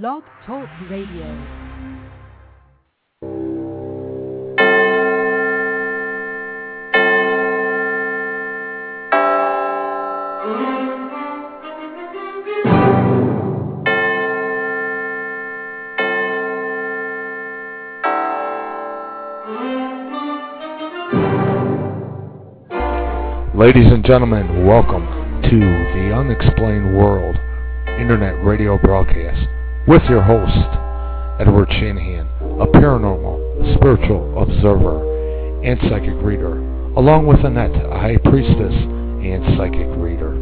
Blog Talk Radio. Ladies and gentlemen, welcome to the Unexplained World Internet Radio broadcast with your host, Edward Shanahan, a paranormal, spiritual observer, and psychic reader, along with Annette, a high priestess and psychic reader.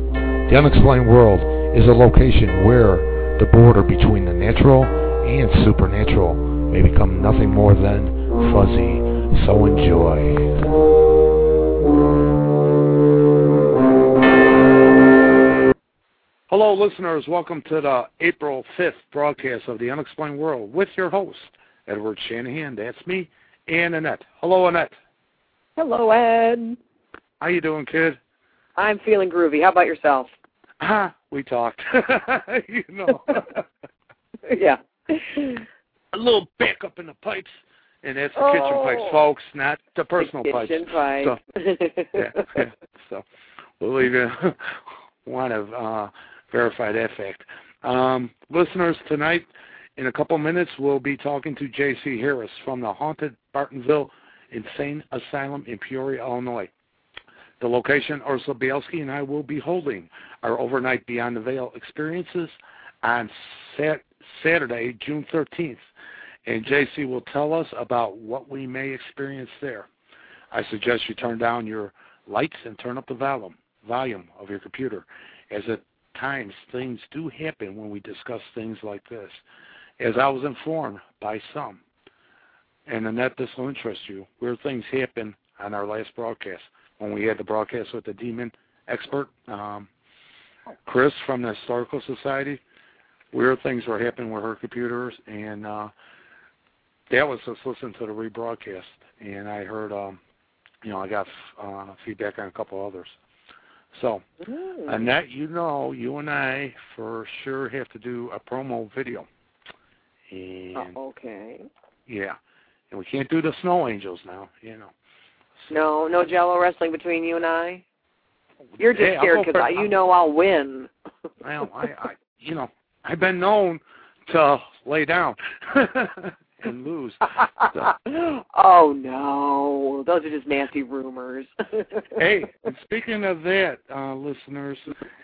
The Unexplained World is a location where the border between the natural and supernatural may become nothing more than fuzzy. So enjoy. Hello, listeners. Welcome to the April 5th broadcast of The Unexplained World with your host, Edward Shanahan. That's me, and Annette. Hello, Annette. Hello, Ed. How you doing, kid? I'm feeling groovy. How about yourself? Ah, we talked. you know. yeah. A little back up in the pipes, and that's the oh, kitchen pipes, folks, not the personal the pipes. kitchen pipes. So, yeah, yeah. So we'll leave you want to uh, verify that fact. Um, listeners, tonight, in a couple minutes, we'll be talking to J.C. Harris from the Haunted Bartonville Insane Asylum in Peoria, Illinois. The location, Ursula Bielski and I will be holding our overnight Beyond the Veil experiences on sat- Saturday, June 13th. And JC will tell us about what we may experience there. I suggest you turn down your lights and turn up the volume volume of your computer, as at times things do happen when we discuss things like this. As I was informed by some, and Annette, this will interest you, where things happen on our last broadcast when we had the broadcast with the demon expert, um, Chris from the Historical Society. Weird things were happening with her computers, and uh, that was just listening to the rebroadcast, and I heard, um, you know, I got uh, feedback on a couple others. So, Mm. Annette, you know, you and I for sure have to do a promo video. And Oh, okay. yeah, and we can't do the snow angels now, you know. So, No, no Jello wrestling between you and I. You're just hey, scared because you know I'll win. Well, I, I, you know, I've been known to lay down and lose. oh no, those are just nasty rumors. hey, and speaking of that, uh, listeners,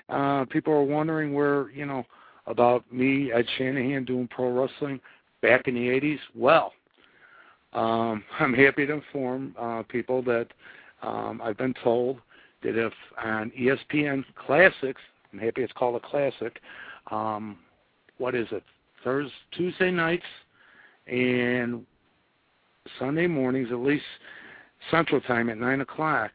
uh, people are wondering where, you know, about me, Ed Shanahan, doing pro wrestling back in the 80s. Well, um, I'm happy to inform uh, people that um, I've been told that if on ESPN Classics, I'm happy it's called a classic, um, what is it, Thursday, Tuesday nights and Sunday mornings, at least Central Time at 9 o'clock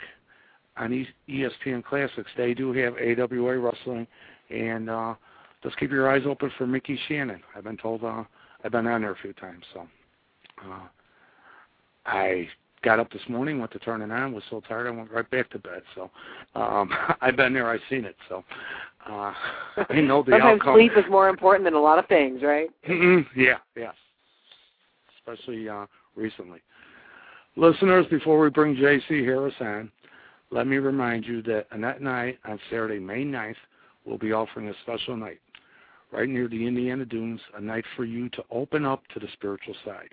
on E- ESPN Classics. They do have AWA wrestling, and uh, just keep your eyes open for Mickey Shannon. I've been told uh, I've been on there a few times, so uh, I got up this morning, went to turn it on, was so tired I went right back to bed. So um, I've been there, I've seen it, so uh, I know the Sometimes outcome. sleep is more important than a lot of things, right? Mhm, yeah, yeah. Especially uh, recently. Listeners, before we bring J.C. Harris on, let me remind you that Annette and I on Saturday, May 9th, will be offering a special night right near the Indiana Dunes, a night for you to open up to the spiritual side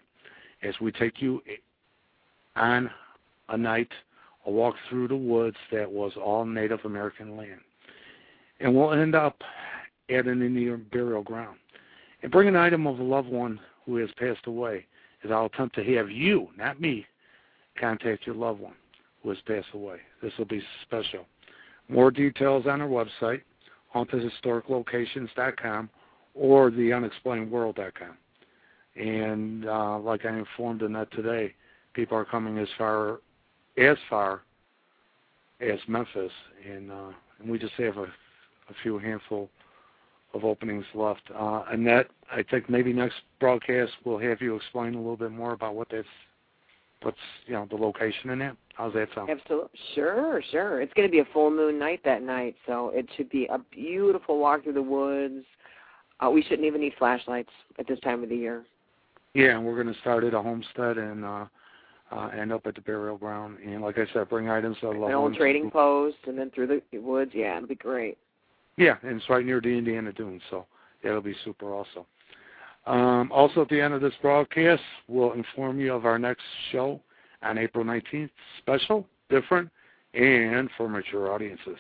as we take you on a night, a walk through the woods that was all Native American land. And we'll end up at an Indian burial ground and bring an item of a loved one who has passed away, I'll attempt to have you, not me, contact your loved one who has passed away. This will be special. More details on our website, hauntedhistoriclocations.com or theunexplainedworld.com. And uh, like I informed Annette today, people are coming as far as far as Memphis, and, uh, and we just have a, a few handful of openings left. Uh, Annette, I think maybe next broadcast we'll have you explain a little bit more about what that's, what's you know the location in that. How's that sound? Absolutely. Sure, sure. It's going to be a full moon night that night, so it should be a beautiful walk through the woods. Uh, we shouldn't even need flashlights at this time of the year. Yeah, and we're going to start at a homestead and uh, uh, end up at the burial ground. And like I said, bring items that An old trading post, and then through the woods. Yeah, it'll be great. Yeah, and it's right near the Indiana Dunes, so that'll be super also. Um, also, at the end of this broadcast, we'll inform you of our next show on April 19th. Special, different, and for mature audiences.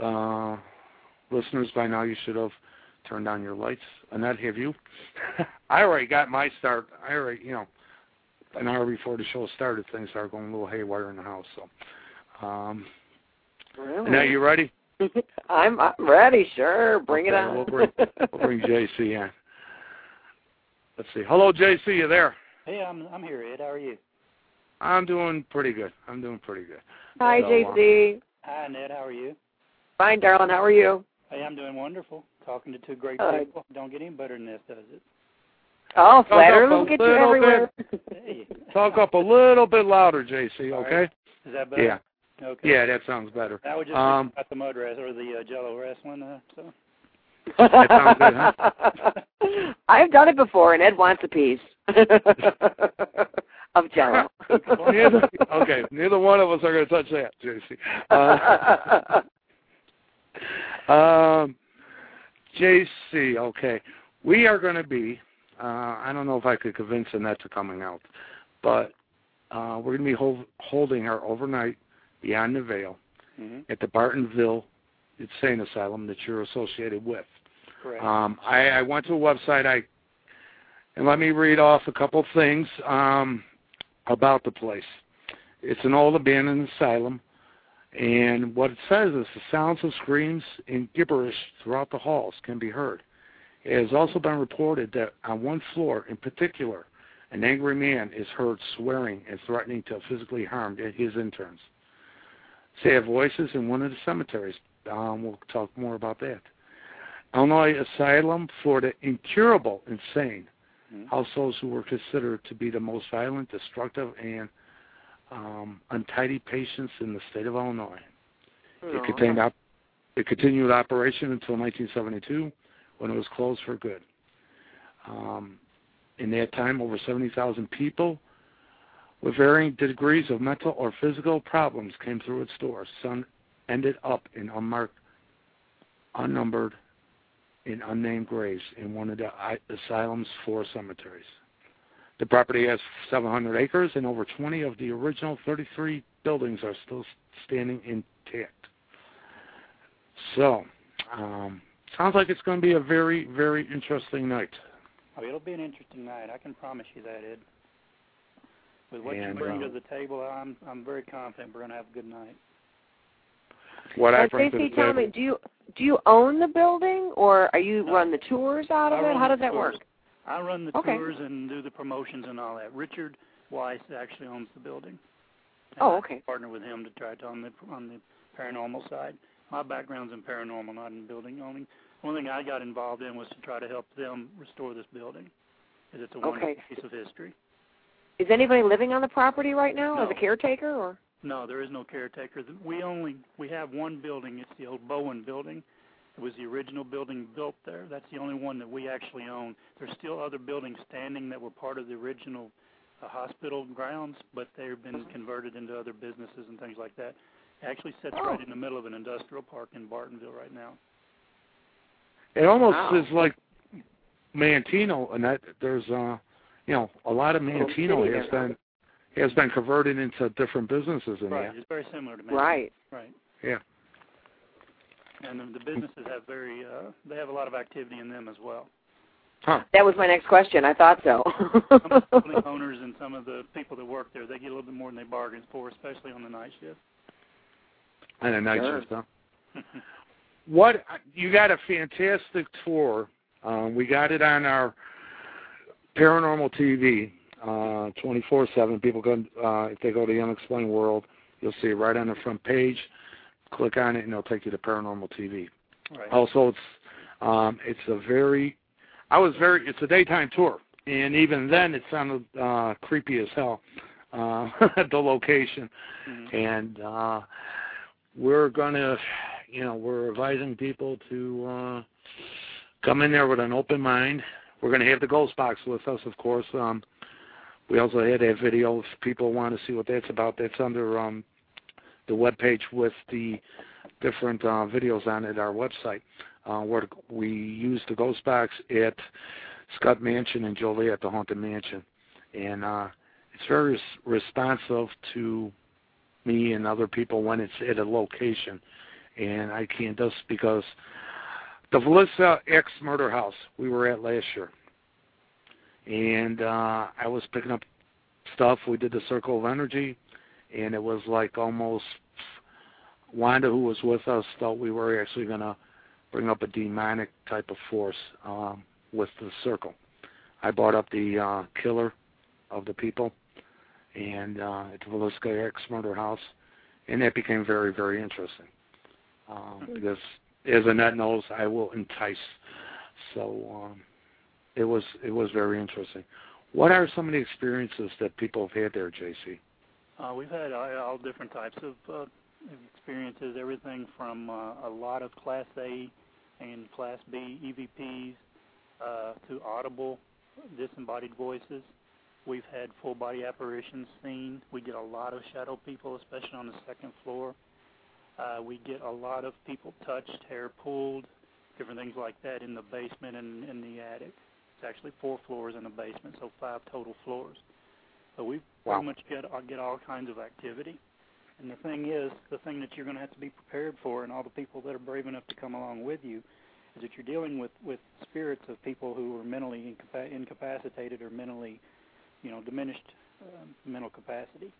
Uh, listeners, by now you should have turned on your lights. Annette, have you? I already got my start. I already, you know, an hour before the show started, things started going a little haywire in the house. So, um, Really? Annette, you ready? I'm I'm ready. Sure, bring it on. we'll bring- We'll bring JC in. Let's see. Hello, JC. You there? Hey, I'm I'm here, Ed. How are you? I'm doing pretty good. I'm doing pretty good. Hi, So, JC. Hi, Ned. How are you? Fine, darling. How are you? Hey, I'm doing wonderful. Talking to two great Good. people. Don't get any better than this, does it? Oh, Talk flatter up a will get you little everywhere. Hey. Talk up a little bit louder, JC. Okay? right. Is that better? Yeah. Okay. Yeah, that sounds better. I would just Um, about the mud or the uh, Jello wrestling. Uh, so. That sounds good, huh? I've done it before, and Ed wants a piece of Jello. neither, okay, neither one of us are going to touch that, JC. Uh, um, JC, okay. We are going to be, uh, I don't know if I could convince Annette to coming out, but uh, we're going to be hold, holding our overnight Beyond the Veil hmm at the Bartonville Insane Asylum that you're associated with. Correct. Um, I, I went to a website. I and let me read off a couple things um, about the place. It's an old abandoned asylum, and what it says is the sounds of screams and gibberish throughout the halls can be heard. It has also been reported that on one floor in particular, an angry man is heard swearing and threatening to physically harm his interns. They have voices in one of the cemeteries. Um, we'll talk more about that. Illinois Asylum for the Incurable Insane Mhm. house those who were considered to be the most violent, destructive, and um, untidy patients in the state of Illinois. It contained op- it continued operation until 1972, when it was closed for good. Um, in that time, over 70,000 people with varying degrees of mental or physical problems came through its doors. Some ended up in unmarked, unnumbered, and unnamed graves in one of the asylum's four cemeteries. The property has 700 acres, and over 20 of the original 33 buildings are still standing intact. So, um, sounds like it's going to be a very, very interesting night. Oh, it'll be an interesting night. I can promise you that, Ed. With what And, you bring uh, to the table, I'm I'm very confident we're going to have a good night. What I Now, bring to the JC, tell me, table. do you do you own the building, or are you No. run the tours out of I it? How does that tours. work? I run the Okay. tours and do the promotions and all that. Richard Weiss actually owns the building. And Oh, I okay. Partner with him to try to on the on the paranormal side. My background's in paranormal, not in building owning. One thing I got involved in was to try to help them restore this building, because it's a wonderful Okay. piece of history. Is anybody living on the property right now as a caretaker, or? No, there is no caretaker. We only we have one building. It's the old Bowen building. It was the original building built there. That's the only one that we actually own. There's still other buildings standing that were part of the original uh, hospital grounds, but they've been converted into other businesses and things like that. It actually sits Oh. right in the middle of an industrial park in Bartonville right now. It almost Wow. is like Manteno, and that there's uh, you know, a lot of Little Manteno has there. been has been converted into different businesses in right. there. It's very similar to Manteno. Right. Right. Yeah. And the, the businesses have very uh, they have a lot of activity in them as well. Huh. That was my next question. I thought so. some of the owners and some of the people that work there, they get a little bit more than they bargained for, especially on the night shift. And a night Sure. shift, huh? What you got a fantastic tour. Um, we got it on our paranormal TV, uh, 24/7. People go uh, if they go to the Unexplained World, you'll see it right on the front page. Click on it, and it'll take you to Paranormal TV. right. Also, it's um, it's a very I was very it's a daytime tour, and even then it sounded uh, creepy as hell. Uh, the location, Mhm. and uh, we're gonna, you know, we're advising people to uh, come in there with an open mind. We're going to have the Ghost Box with us, of course. Um, we also had a video if people want to see what that's about. That's under um, the web page with the different uh, videos on it, our website, uh, where we use the Ghost Box at Scott Mansion and Joliet, the Haunted Mansion. And uh, it's very res- responsive to me and other people when it's at a location. And I can't just because the Villisca Axe Murder House we were at last year, and uh, I was picking up stuff. We did the Circle of Energy, and it was like almost Wanda, who was with us, thought we were actually going to bring up a demonic type of force um, with the Circle. I brought up the uh, killer of the people, and uh, at the Villisca Axe Murder House, and that became very, very interesting. Um, because as Annette knows, I will entice. So um, it was it was very interesting. What are some of the experiences that people have had there, JC? Uh, we've had uh, all different types of uh, experiences, everything from uh, a lot of Class A and Class B EVPs uh, to audible disembodied voices. We've had full body apparitions seen. We get a lot of shadow people, especially on the second floor. Uh, we get a lot of people touched, hair pulled, different things like that in the basement and in the attic. It's actually four floors in the basement, so five total floors. So we wow. pretty much get uh, get all kinds of activity. And the thing is, the thing that you're going to have to be prepared for, and all the people that are brave enough to come along with you, is that you're dealing with with spirits of people who are mentally incapac- incapacitated or mentally, you know, diminished uh, mental capacity,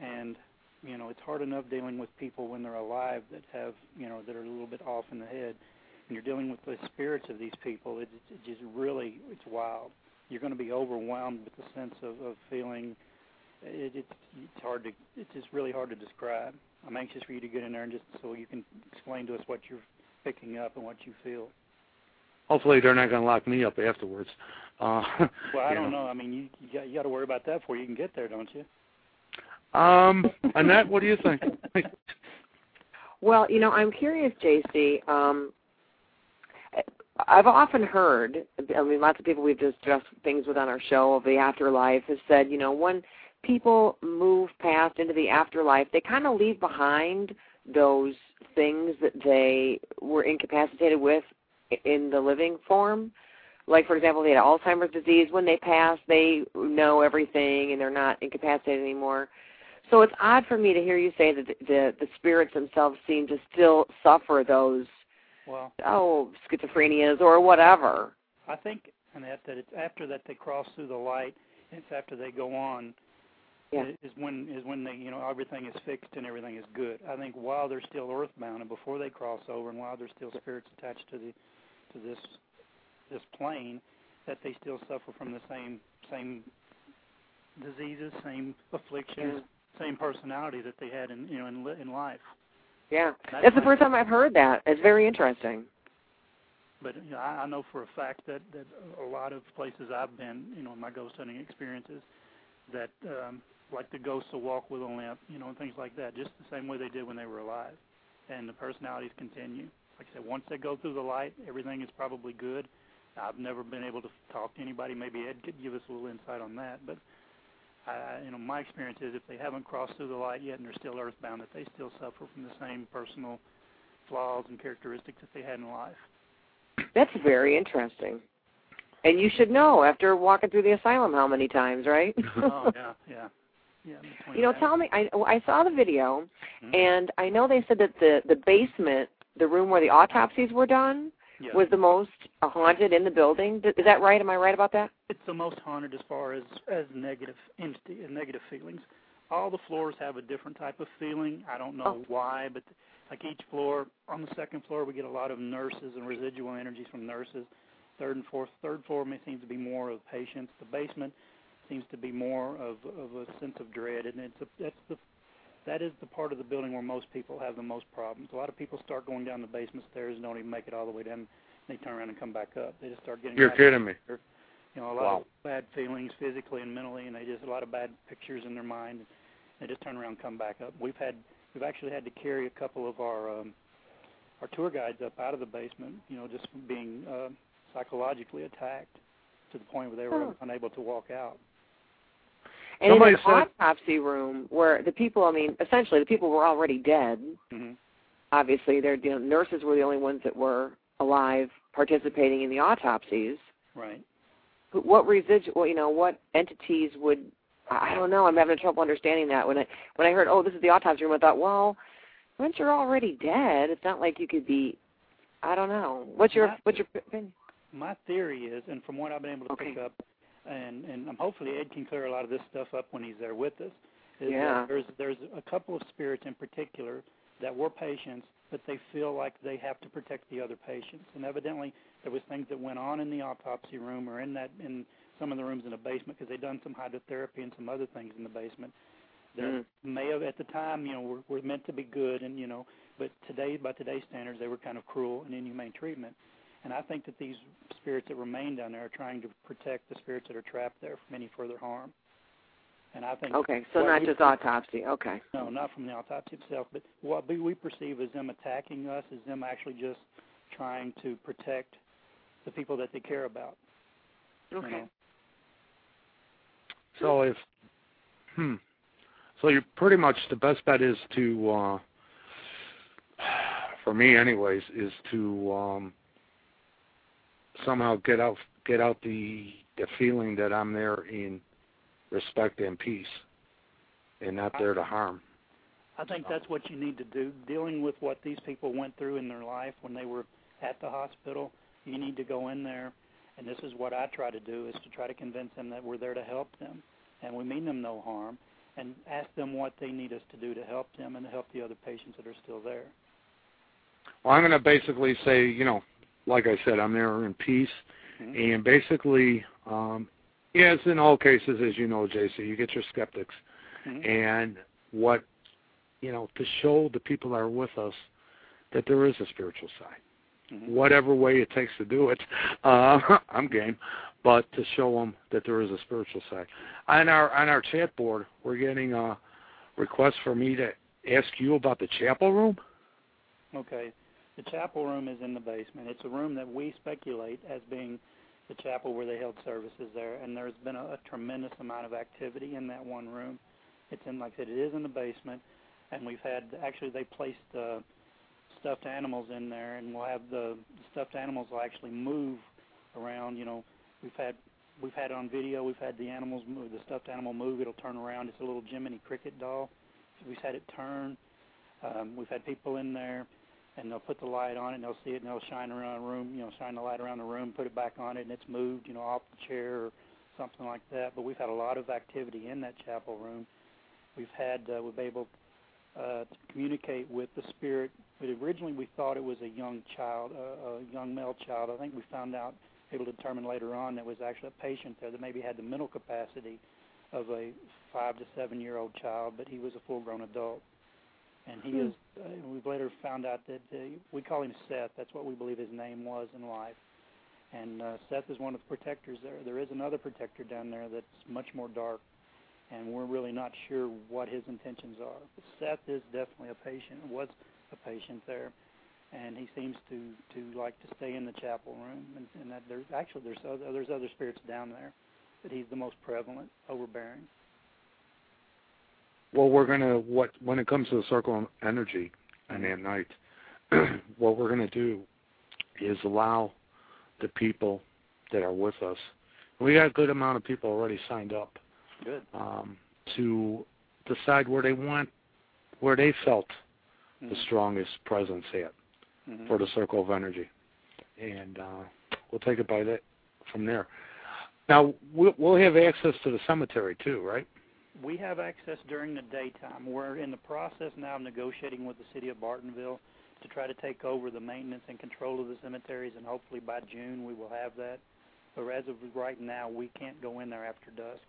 and you know, it's hard enough dealing with people when they're alive that have, you know, that are a little bit off in the head. When you're dealing with the spirits of these people, it's, it's just really, it's wild. You're going to be overwhelmed with the sense of, of feeling. It, it's it's hard to, it's just really hard to describe. I'm anxious for you to get in there and just so you can explain to us what you're picking up and what you feel. Hopefully, they're not going to lock me up afterwards. Uh, well, I don't know. know. I mean, you you got you got to worry about that before you can get there, don't you? Um, Annette, what do you think? well, you know, I'm curious, JC. Um, I've often heard, I mean, lots of people we've discussed things with on our show of the afterlife have said, you know, when people move past into the afterlife, they kind of leave behind those things that they were incapacitated with in the living form. Like, for example, they had Alzheimer's disease. When they pass, they know everything and they're not incapacitated anymore. So it's odd for me to hear you say that the, the, the spirits themselves seem to still suffer those well oh schizophrenias or whatever. I think and that that it's after that they cross through the light. It's after they go on. Yeah. Is when is when they you know everything is fixed and everything is good. I think while they're still earthbound and before they cross over and while there's still spirits attached to the to this this plane, that they still suffer from the same same diseases, same afflictions, same personality that they had in you know in in life. Yeah, that's, that's the first time I've heard that. It's very interesting. But you know, I, I know for a fact that that a lot of places I've been, you know, in my ghost hunting experiences, that um, like the ghosts will walk with a limp, you know, and things like that, just the same way they did when they were alive, and the personalities continue. Like I said, once they go through the light, everything is probably good. I've never been able to talk to anybody. Maybe Ed could give us a little insight on that, but I, you know, my experience is if they haven't crossed through the light yet and they're still earthbound, that they still suffer from the same personal flaws and characteristics that they had in life. That's very interesting. And you should know after walking through the asylum how many times, right? oh yeah, yeah. Yeah, you know, tell me. I I saw the video, mm-hmm. and I know they said that the the basement, the room where the autopsies were done, yeah. was the most haunted in the building. Is that right? Am I right about that? It's the most haunted as far as as negative insti- negative feelings. All the floors have a different type of feeling. I don't know oh. why, but like each floor, on the second floor we get a lot of nurses and residual energies from nurses. Third and fourth, third floor may seem to be more of patients. The basement seems to be more of of a sense of dread, and it's a, that's the that is the part of the building where most people have the most problems. A lot of people start going down the basement stairs and don't even make it all the way down. They turn around and come back up. They just start getting. You're kidding me. You know, a lot wow. of bad feelings physically and mentally, and they just a lot of bad pictures in their mind. And they just turn around and come back up. We've had we've actually had to carry a couple of our um, our tour guides up out of the basement. You know, just from being uh, psychologically attacked to the point where they were Oh. unable to walk out. And in Somebody an said- autopsy room where the people, I mean, essentially the people were already dead. hmm Obviously, their you know, nurses were the only ones that were alive participating in the autopsies. Right. Who- What residual, you know, what entities would I don't know. I'm having trouble understanding that. When I when I heard, oh, this is the autopsy room, I thought, well, once you're already dead, it's not like you could be. I don't know. What's your Not- what's your opinion? My theory is, and from what I've been able to Okay. pick up, and and hopefully Ed can clear a lot of this stuff up when he's there with us. Is Yeah. There's there's a couple of spirits in particular that were patients, but they feel like they have to protect the other patients, and evidently there was things that went on in the autopsy room or in that in some of the rooms in the basement because they'd done some hydrotherapy and some other things in the basement. That Mm. may have at the time, you know, were, were meant to be good, and you know, but today by today's standards, they were kind of cruel and inhumane treatment. And I think that these spirits that remain down there are trying to protect the spirits that are trapped there from any further harm. And I think Okay, so not we just per- autopsy. Okay. no, not from the autopsy itself, but what we, we perceive as them attacking us is them actually just trying to protect the people that they care about. you Okay. know. So if, hmm, so you're pretty much the best bet is to, uh, for me anyways, is to um, somehow get out get out the the feeling that I'm there in respect and peace, and not there to harm. I think that's what you need to do. Dealing with what these people went through in their life when they were at the hospital, you need to go in there, and this is what I try to do: is to try to convince them that we're there to help them, and we mean them no harm, and ask them what they need us to do to help them and to help the other patients that are still there. Well, I'm going to basically say, you know, like I said, I'm there in peace, Mhm. and basically, um, yes, in all cases, as you know, JC, you get your skeptics. Mhm. and what you know to show the people that are with us that there is a spiritual side Mhm. whatever way it takes to do it uh i'm game but to show them that there is a spiritual side on our on our chat board we're getting a request for me to ask you about the chapel room Okay. The chapel room is in the basement. It's a room that we speculate as being the chapel where they held services there, and there's been a, a tremendous amount of activity in that one room. It's in, like I said, it is in the basement, and we've had actually they placed uh, stuffed animals in there, and we'll have the, stuffed animals will actually move around. You know, we've had we've had it on video. We've had the animals move, the stuffed animal move. It'll turn around. It's a little Jiminy Cricket doll. We've had it turn. Um, we've had people in there and they'll put the light on it and they'll see it and they'll shine around the room, you know, shine the light around the room, put it back on it and it's moved, you know, off the chair or something like that. But we've had a lot of activity in that chapel room. We've had uh, we've been able uh, to communicate with the spirit. But originally we thought it was a young child, uh, a young male child. I think we found out, able to determine later on, that was actually a patient there that maybe had the mental capacity of a five to seven year old child, but he was a full grown adult and he is. Uh, we've later found out that uh, we call him Seth. That's what we believe his name was in life. And uh, Seth is one of the protectors there. There is another protector down there that's much more dark, and we're really not sure what his intentions are. But Seth is definitely a patient. Was a patient there, and he seems to to like to stay in the chapel room. And, and that there's actually there's other there's other spirits down there, but he's the most prevalent, overbearing. Well we're to what when it comes to the circle of energy and that night what we're going to do is allow the people that are with us we got a good amount of people already signed up Good. um, to decide where they want, where they felt the Mhm. strongest presence at Mhm. for the circle of energy, and uh, we'll take it by that from there. Now we'll, we'll have access to the cemetery too, right? We have access during the daytime. We're in the process now of negotiating with the city of Bartonville to try to take over the maintenance and control of the cemeteries, and hopefully by June we will have that. But as of right now, we can't go in there after dusk.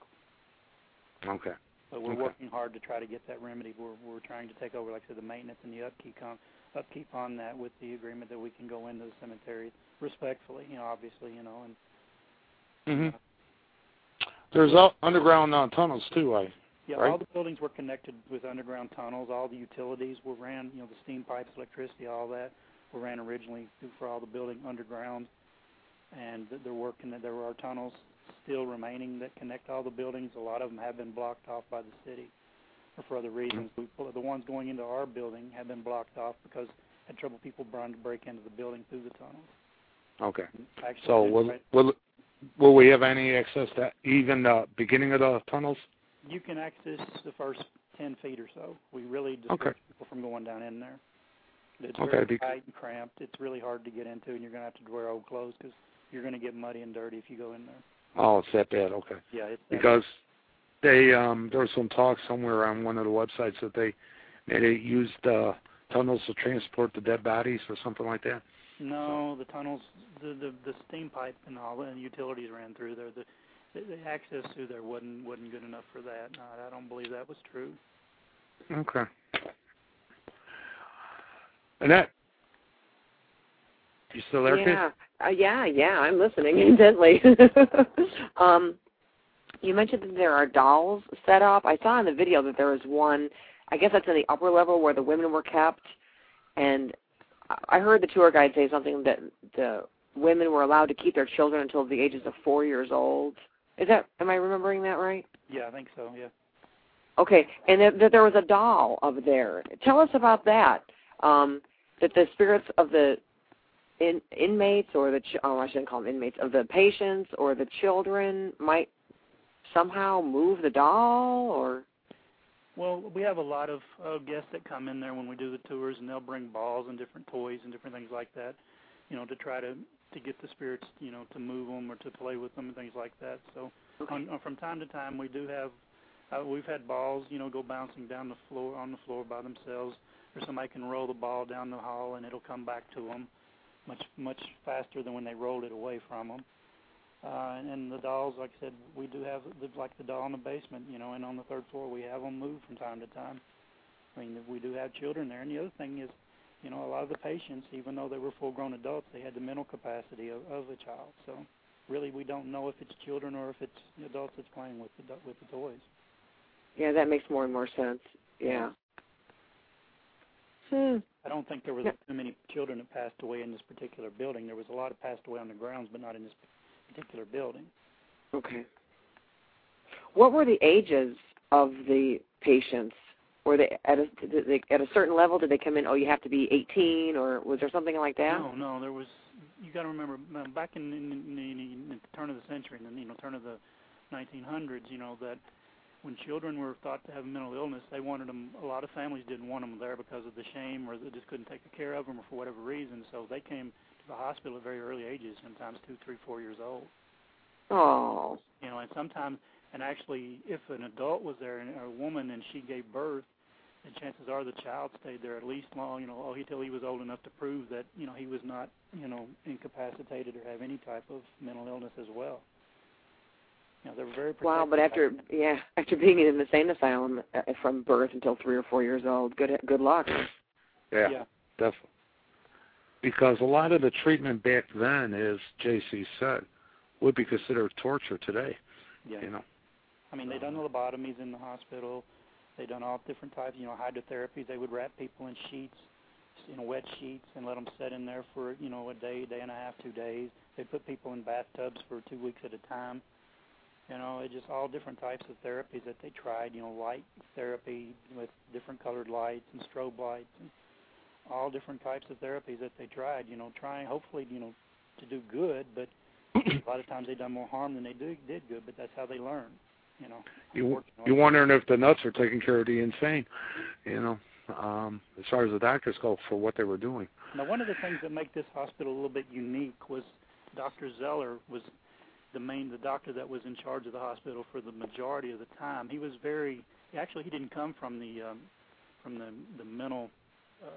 Okay. But we're Okay. working hard to try to get that remedied. We're we're trying to take over, like I said, the maintenance and the upkeep on upkeep on that with the agreement that we can go into the cemetery respectfully, you know, obviously, you know, and hmm There's underground uh, tunnels too. I Yeah, right? all the buildings were connected with underground tunnels. All the utilities were ran, you know, the steam pipes, electricity, all that were ran originally through for all the building underground. and they're working. There are tunnels still remaining that connect all the buildings. A lot of them have been blocked off by the city or for other reasons. We, the ones going into our building have been blocked off because had trouble people trying to break into the building through the tunnels. Okay. Actually, So will right- will we have any access to even the beginning of the tunnels? you can access the first ten feet or so. We really discourage Okay. people from going down in there. It's Okay, very bec- tight and cramped. It's really hard to get into, and you're going to have to wear old clothes because you're going to get muddy and dirty if you go in there. Oh, it's that bad. Okay. Yeah, it's Because they um there was some talk somewhere on one of the websites that they they used uh tunnels to transport the dead bodies or something like that. No, the tunnels, the the, the steam pipe and all the utilities ran through there. The, the the access through there wasn't wasn't good enough for that. No, I don't believe that was true. Okay. And that you still there, kid? yeah, uh, yeah, yeah. I'm listening intently. um, you mentioned that there are dolls set up. I saw in the video that there was one. I guess that's in the upper level where the women were kept, and I- heard the tour guide say something that the women were allowed to keep their children until the ages of four years old. Is that? Am I remembering that right? Yeah, I think so. Yeah. Okay, and that, that there was a doll up there. Tell us about that. Um, that the spirits of the in, inmates or the ch- oh I shouldn't call them inmates of the patients or the children might somehow move the doll or Well, we have a lot of uh, guests that come in there when we do the tours, and they'll bring balls and different toys and different things like that, you know, to try to to get the spirits, you know, to move them or to play with them and things like that. So, on, on, from time to time, we do have uh, we've had balls, you know, go bouncing down the floor on the floor by themselves, or somebody can roll the ball down the hall and it'll come back to them much much faster than when they rolled it away from them. Uh, and, and the dolls, like I said, we do have the, like the doll in the basement, you know, and on the third floor we have them move from time to time. I mean, we do have children there, and the other thing is, you know, a lot of the patients, even though they were full-grown adults, they had the mental capacity of, of a child. So, really, we don't know if it's children or if it's adults that's playing with the with the toys. yeah that makes more and more sense. Yeah. Hmm. I don't think there was Yeah. too many children that passed away in this particular building. There was a lot that passed away on the grounds, but not in this particular building. Okay. What were the ages of the patients? Were they at a did they, at a certain level? Did they come in? Oh, you have to be 18, or was there something like that? No, no, there was. You got to remember back in, in, in, in, the turn of the century, in the you know turn of the 1900s, you know that when children were thought to have a mental illness, they wanted them. A lot of families didn't want them there because of the shame, or they just couldn't take care of them, or for whatever reason. So they came the hospital at very early ages, sometimes two, three, four years old. Oh. You know, and sometimes, and actually, if an adult was there and a woman and she gave birth, then chances are the child stayed there at least long, you know, oh, until he was old enough to prove that, you know, he was not, you know, incapacitated or have any type of mental illness as well. You know, they're very Wow, but after yeah, after being in an insane asylum uh, from birth until three or four years old, good good luck. Yeah, yeah. definitely. Because a lot of the treatment back then, as JC said, would be considered torture today. Yeah. You know. I mean, they done lobotomies in the hospital. They done all different types, you know, hydrotherapy. They would wrap people in sheets, you know, wet sheets, and let them sit in there for, you know, a day, day and a half, two days. They put people in bathtubs for two weeks at a time. You know, it's just all different types of therapies that they tried. You know, light therapy with different colored lights and strobe lights, and all different types of therapies that they tried. You know, trying hopefully, you know, to do good, but a lot of times they done more harm than they do, did good. But that's how they learn. You know. You you're wondering if the nuts are taking care of the insane, you know, um, as far as the doctors go for what they were doing. Now, one of the things that make this hospital a little bit unique was Dr. Zeller was the main, the doctor that was in charge of the hospital for the majority of the time. He was very, actually, he didn't come from the um, from the the mental uh,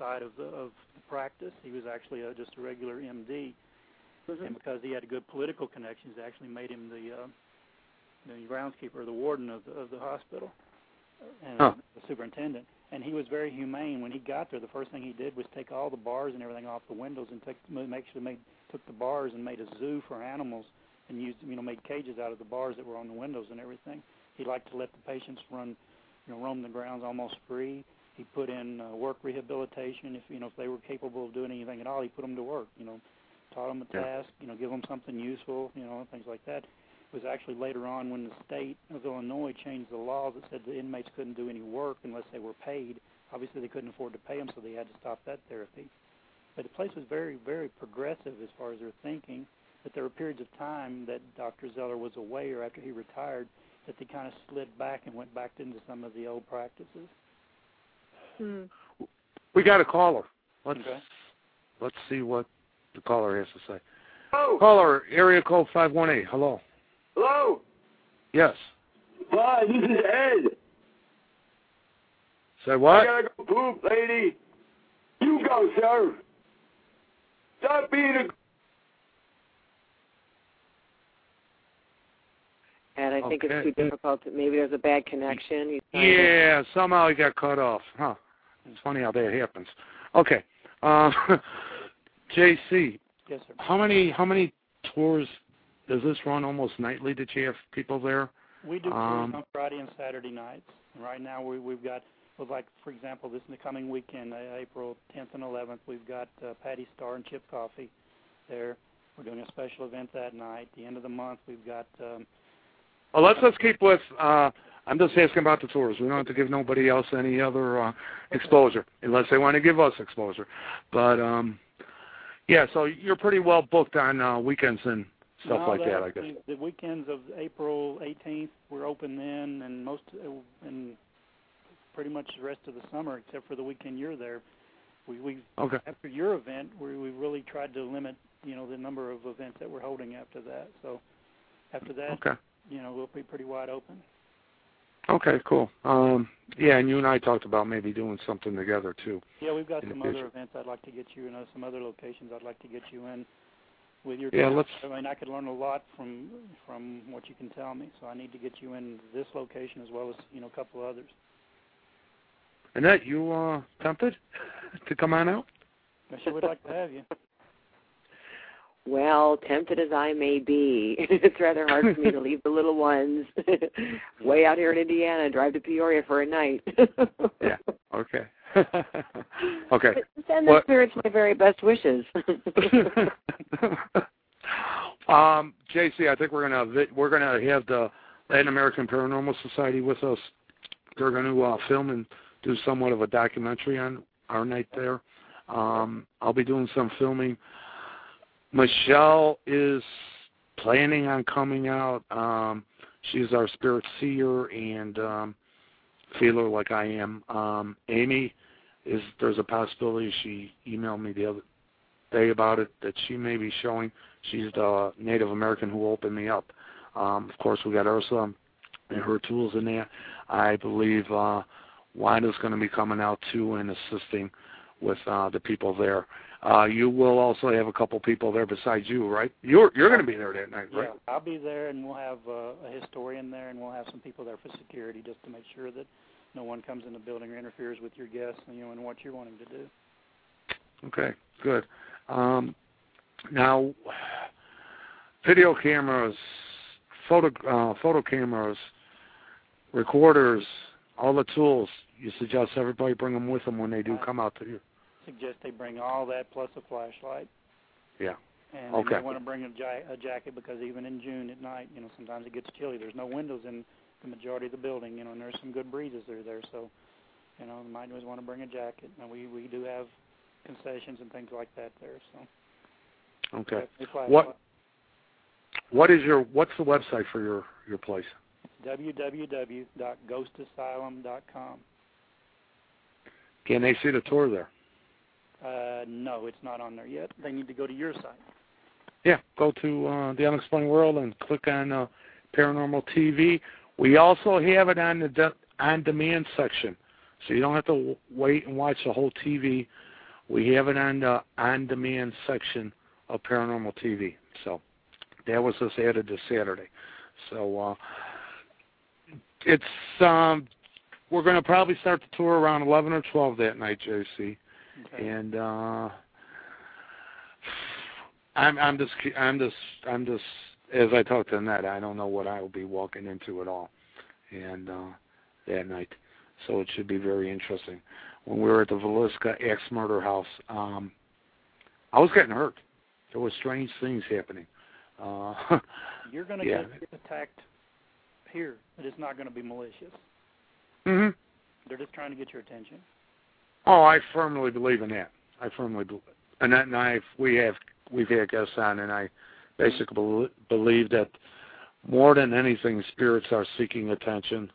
side of the of the practice. He was actually a, just a regular MD, Mm-hmm. and because he had good political connections, they actually made him the uh, the groundskeeper, the warden of the of the hospital, and Huh. the superintendent. And he was very humane. When he got there, the first thing he did was take all the bars and everything off the windows and take make sure made took the bars and made a zoo for animals and used you know made cages out of the bars that were on the windows and everything. He liked to let the patients run, you know, roam the grounds almost free. He put in uh, work rehabilitation if you know if they were capable of doing anything at all. He put them to work. You know, taught them a task, you know, give them something useful, you know, things like that. It was actually later on when the state of Illinois changed the laws that said the inmates couldn't do any work unless they were paid. Obviously, they couldn't afford to pay them, so they had to stop that therapy. But the place was very, very progressive as far as their thinking. But there were periods of time that Dr. Zeller was away or after he retired that they kind of slid back and went back into some of the old practices. Hmm. We got a caller. Let's Okay. let's see what the caller has to say. Hello. Caller, area code five one eight. Hello. Hello. Yes. Hi, this is Ed. Say what? I what? gotta go poop, lady. You go, sir. Stop being a. And I think Okay. it's too difficult. To, maybe there's a bad connection. He's to- Yeah, somehow he got cut off. Huh. It's funny how that happens. Okay. Uh, JC, Yes, sir. how many how many tours does this run almost nightly? Did you have people there? We do tours Um, on Friday and Saturday nights. Right now we, we've got, well, like for example, this in the coming weekend, uh, April 10th and 11th, we've got uh, Patti Starr and Chip Coffey there. We're doing a special event that night. The end of the month, we've got. Um, Oh, let's let's keep with. Uh, I'm just asking about the tours. We don't have to give nobody else any other uh, exposure unless they want to give us exposure. But um, yeah, so you're pretty well booked on uh, weekends and stuff no, like that, I guess. The, weekends of April 18th, we're open then, and most uh, and pretty much the rest of the summer, except for the weekend you're there. We we Okay. after your event, we we really tried to limit, you know, the number of events that we're holding after that. So after that, Okay. you know, we'll be pretty wide open. Okay, cool. Um, yeah, and you and I talked about maybe doing something together too. Yeah, we've got some other events I'd like to get you in, uh, some other locations I'd like to get you in with your. Yeah, let's- I mean, I could learn a lot from from what you can tell me. So I need to get you in this location as well as you know a couple others. Annette, you uh, tempted to come on out? I sure would like to have you. Well, tempted as I may be, it's rather hard for me to leave the little ones way out here in Indiana and drive to Peoria for a night. Yeah. Okay. okay. But send the What- spirits my very best wishes. um, JC, I think we're gonna we're gonna have the Latin American Paranormal Society with us. They're going to uh, film and do somewhat of a documentary on our night there. Um, I'll be doing some filming. Michelle is planning on coming out. Um, she's our spirit seer and um, feeler like I am. Um, Amy is there's a possibility she emailed me the other day about it that she may be showing. She's the Native American who opened me up. Um, of course, we got Ursula and her tools in there. I believe uh, Wanda's going to be coming out too and assisting with uh, the people there. Uh, you will also have a couple people there besides you, right? You're you're going to be there that night, right? Yeah, I'll be there, and we'll have uh, a historian there, and we'll have some people there for security, just to make sure that no one comes in the building or interferes with your guests, you know, and what you're wanting to do. Okay, good. Um, now, video cameras, photo uh, photo cameras, recorders, all the tools. You suggest everybody bring them with them when they do come out to you. Suggest they bring all that plus a flashlight. Yeah. And Okay. they want to bring a, ja- a jacket because even in June at night, you know, sometimes it gets chilly. There's no windows in the majority of the building, you know, and there's some good breezes that are there. So, you know, might always want to bring a jacket. And we we do have concessions and things like that there. So. Okay. What what is your what's the website for your your place? www.ghostasylum.com. Can they see the tour there? Uh, no, it's not on there yet. They need to go to your site. Yeah, go to uh, the Unexplained World and click on uh, Paranormal TV. We also have it on the de- on demand section, so you don't have to w- wait and watch the whole TV. We have it on the on demand section of Paranormal TV. So that was just added this Saturday. So uh, it's um, we're going to probably start the tour around 11 or 12 that night, JC Okay. and uh I'm I'm just I'm just I'm just as I talk to Annette, I don't know what I will be walking into at all, and uh that night, so it should be very interesting. When we were at the Villisca axe murder house, um I was getting hurt. there were strange things happening. Uh, You're going to yeah. get attacked here, but it's not going to be malicious. mhm. They're just trying to get your attention. Oh, I firmly believe in that. I firmly believe, and that and I've we have we've had guests on, and I basically believe that more than anything, spirits are seeking attention,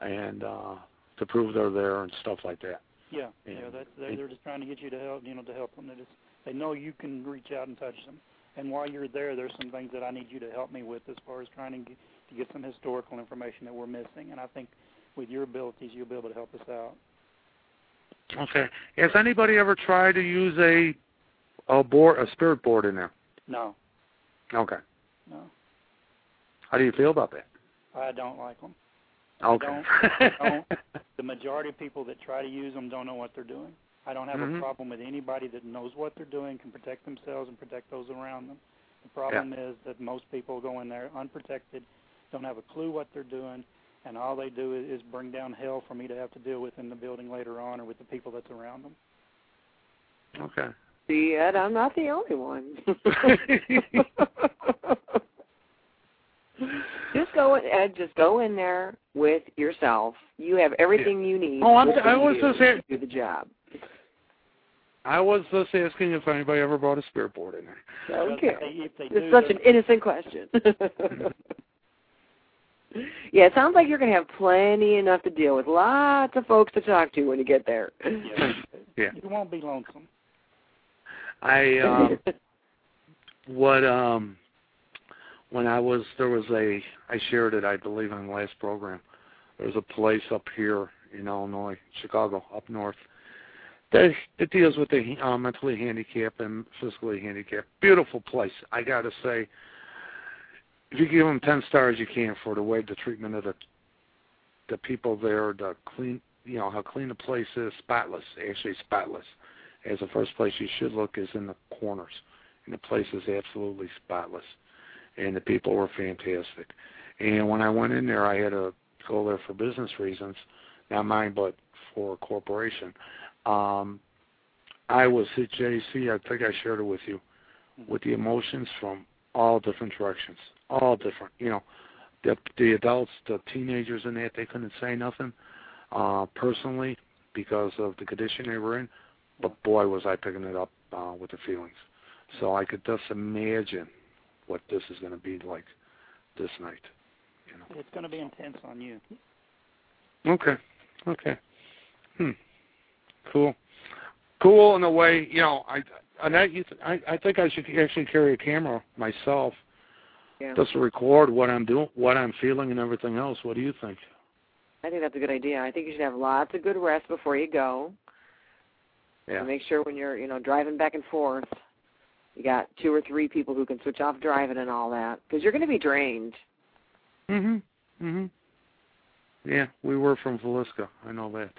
and uh to prove they're there and stuff like that. Yeah, Yeah. yeah. That's they're, And- they're just trying to get you to help, you know, to help them. They just they know you can reach out and touch them. And while you're there, there's some things that I need you to help me with as far as trying to get, to get some historical information that we're missing. And I think with your abilities, you'll be able to help us out. Okay. Has anybody ever tried to use a a board, a spirit board in there? No, Okay. no, How do you feel about that? I don't like them. Okay. don't. The majority of people that try to use them don't know what they're doing. I don't have Mhm. a problem with anybody that knows what they're doing, can protect themselves and protect those around them. The problem is that most people go in there unprotected, don't have a clue what they're doing, and all they do is, is bring down hell for me to have to deal with in the building later on or with the people that's around them. okay. See, Ed, I'm not the only one. just go, in, Ed. Just go in there with yourself. You have everything you need. Oh, I'm- I was just do saying- do the job. I was just asking if anybody ever brought a spirit board in there. Okay. If they, if they It's do, such an innocent question. yeah, it sounds like you're going to have plenty enough to deal with. Lots of folks to talk to when you get there. yeah, Yeah. you won't be lonesome. I um what um when I was there was a I shared it I believe on the last program. There's a place up here in Illinois, Chicago, up north. That that deals with the uh, mentally handicapped and physically handicapped. Beautiful place. I got to say, if you give them ten stars, you can for the way the treatment of the the people there, the clean, you know how clean the place is, spotless, actually spotless as the first place you should look is in the corners. And the place is absolutely spotless. And the people were fantastic. And when I went in there, I had to go there for business reasons, not mine, but for a corporation. Um, I was hit JC, I think I shared it with you, with the emotions from all different directions, all different. You know, the the adults, the teenagers in that, they couldn't say nothing uh, personally because of the condition they were in but boy was I picking it up uh, with the feelings. So I could just imagine what this is going to be like this night. You know. It's going to be intense on you. Okay. Okay. Hmm. Cool. Cool in a way, you know. I you th- I I think I should actually carry a camera myself Yeah. just record what I'm doing, what I'm feeling, and everything else. What do you think? I think that's a good idea. I think you should have lots of good rest before you go. Yeah. And make sure when you're, you know, driving back and forth, you got two or three people who can switch off driving and all that, because you're going to be drained. Mhm. Mhm. Yeah, we were from Villisca. I know that.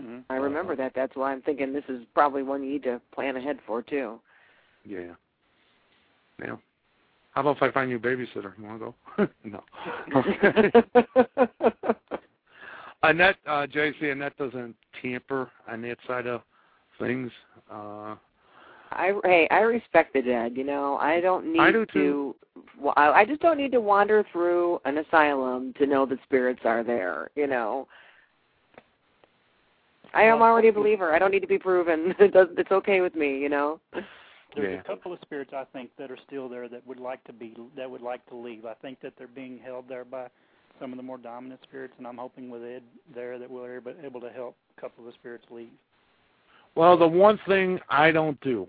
Mm-hmm. I remember that. That's why I'm thinking this is probably one you need to plan ahead for too. Yeah. Yeah. How about if I find you a babysitter? You want to go? no. Annette, uh, JC, Annette doesn't tamper on that side of things. Uh, I hey, I respect the dead. You know, I don't need I do to. too. wa- I I just don't need to wander through an asylum to know that spirits are there. You know. I am already a believer. I don't need to be proven. It does, it's okay with me, you know. There's Yeah. a couple of spirits I think that are still there that would like to be that would like to leave. I think that they're being held there by some of the more dominant spirits, and I'm hoping with Ed there that we're able, able to help a couple of the spirits leave. well, the one thing I don't do,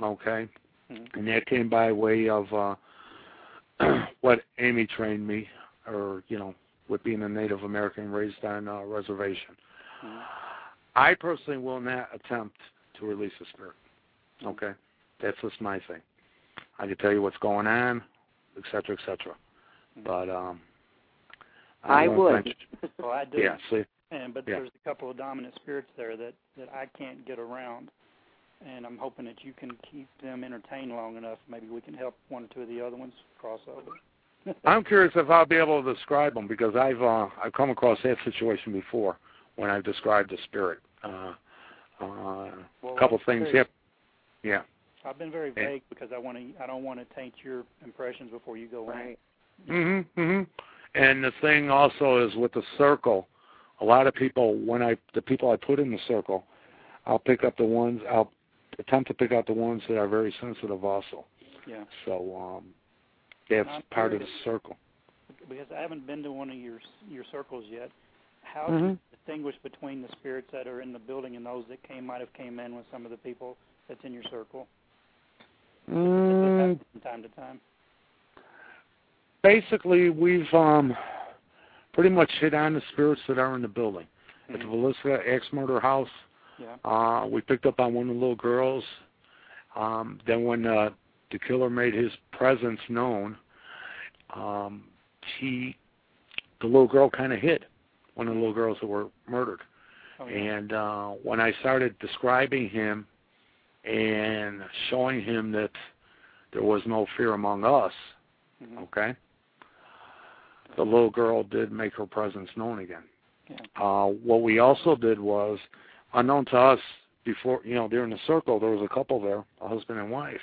okay, Mhm. and that came by way of uh, what Amy trained me, or you know, with being a Native American raised on a reservation. Mhm. I personally will not attempt to release a spirit. Okay, that's just my thing. I can tell you what's going on, et cetera, et cetera. But um, I won't would. Well, I do. Yeah, see, And but Yeah. there's a couple of dominant spirits there that that I can't get around, and I'm hoping that you can keep them entertained long enough. Maybe we can help one or two of the other ones cross over. I'm curious if I'll be able to describe them because I've uh, I've come across that situation before when I've described the spirit. Uh, uh, Well, a couple things. Yep. Yeah. I've been very vague because I want to. I don't want to taint your impressions before you go right. Mhm. Mhm. And the thing also is with the circle, a lot of people when I the people I put in the circle, I'll pick up the ones I'll attempt to pick out the ones that are very sensitive also. Yeah. So um that's I'm part of the circle. Because I haven't been to one of your your circles yet. How Mhm. do you distinguish between the spirits that are in the building and those that came might have came in with some of the people that's in your circle? Mm, from time to time? basically we've um pretty much hit on the spirits that are in the building. At the Mhm. Villisca axe murder house, Yeah. Uh, we picked up on one of the little girls. Um, then when uh, the killer made his presence known, um, he, the little girl kind of hid one of the little girls that were murdered. Oh, yeah. And uh, when I started describing him and showing him that there was no fear among us, Mhm. okay, the little girl did make her presence known again. Yeah. Uh, what we also did was, unknown to us, before you know, during the circle, there was a couple there, a husband and wife.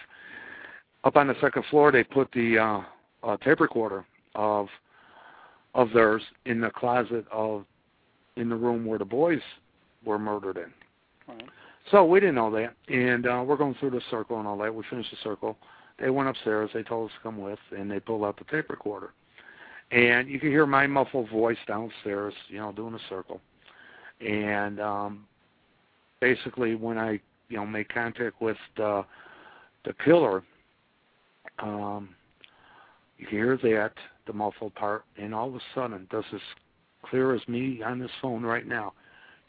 Up on the second floor, they put the uh, uh, tape recorder of of theirs in the closet of in the room where the boys were murdered in. Right. So we didn't know that, and uh, we're going through the circle and all that. We finished the circle. They went upstairs. They told us to come with, and they pulled out the tape recorder. And you could hear my muffled voice downstairs, you know, doing a circle. And um, basically, when I, you know, made contact with the the killer, um, you hear that the muffled part, and all of a sudden, does as clear as me on this phone right now.